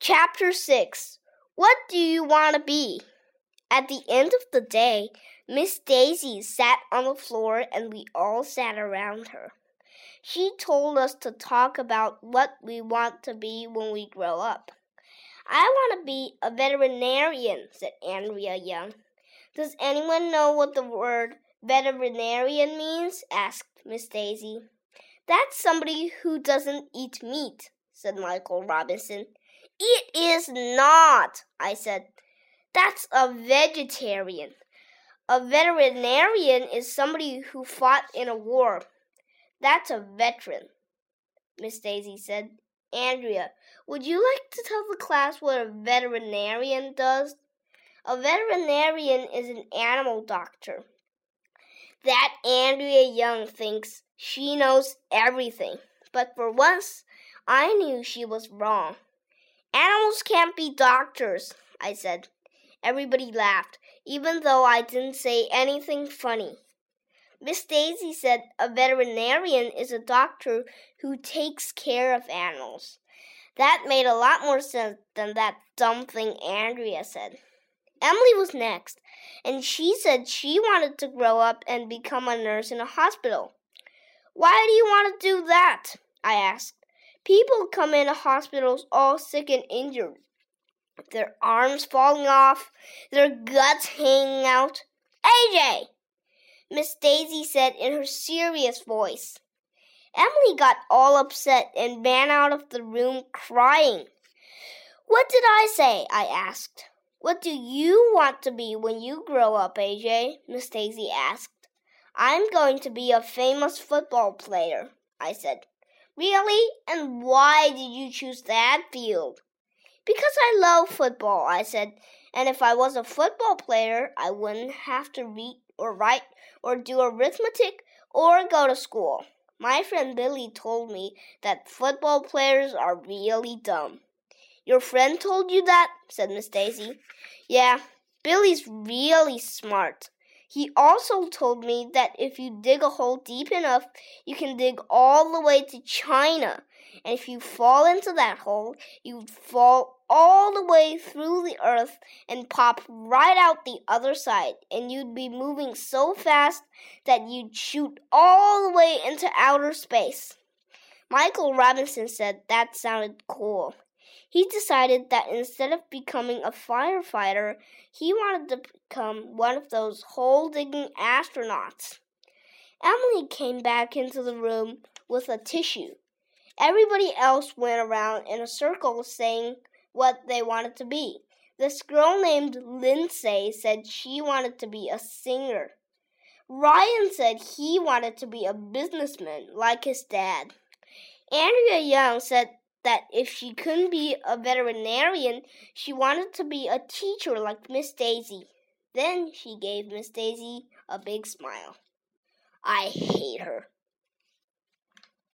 Chapter 6 What do you want to be? At the end of the day, Miss Daisy sat on the floor and we all sat around her. She told us to talk about what we want to be when we grow up. I want to be a veterinarian, said Andrea Young. Does anyone know what the word veterinarian means? asked Miss Daisy. That's somebody who doesn't eat meat, said Michael Robinson. It is not, I said. That's a vegetarian. A veterinarian is somebody who fought in a war. That's a veteran, Miss Daisy said. Andrea, would you like to tell the class what a veterinarian does? A veterinarian is an animal doctor. That Andrea Young thinks she knows everything, but for once I knew she was wrong. Animals can't be doctors, I said. Everybody laughed, even though I didn't say anything funny. Miss Daisy said a veterinarian is a doctor who takes care of animals. That made a lot more sense than that dumb thing Andrea said. Emily was next, and she said she wanted to grow up and become a nurse in a hospital. Why do you want to do that? I asked. People come into hospitals all sick and injured their arms falling off, their guts hanging out. AJ! Miss Daisy said in her serious voice. Emily got all upset and ran out of the room crying. What did I say? I asked. What do you want to be when you grow up, AJ? Miss Daisy asked. I'm going to be a famous football player, I said. Really? And why did you choose that field? Because I love football, I said. And if I was a football player, I wouldn't have to read or write or do arithmetic or go to school. My friend Billy told me that football players are really dumb. Your friend told you that? said Miss Daisy. Yeah, Billy's really smart. He also told me that if you dig a hole deep enough, you can dig all the way to China. And if you fall into that hole, you'd fall all the way through the earth and pop right out the other side. And you'd be moving so fast that you'd shoot all the way into outer space. Michael Robinson said that sounded cool he decided that instead of becoming a firefighter, he wanted to become one of those hole digging astronauts. Emily came back into the room with a tissue. Everybody else went around in a circle saying what they wanted to be. This girl named Lindsay said she wanted to be a singer. Ryan said he wanted to be a businessman like his dad. Andrea Young said that if she couldn't be a veterinarian, she wanted to be a teacher like Miss Daisy. Then she gave Miss Daisy a big smile. I hate her,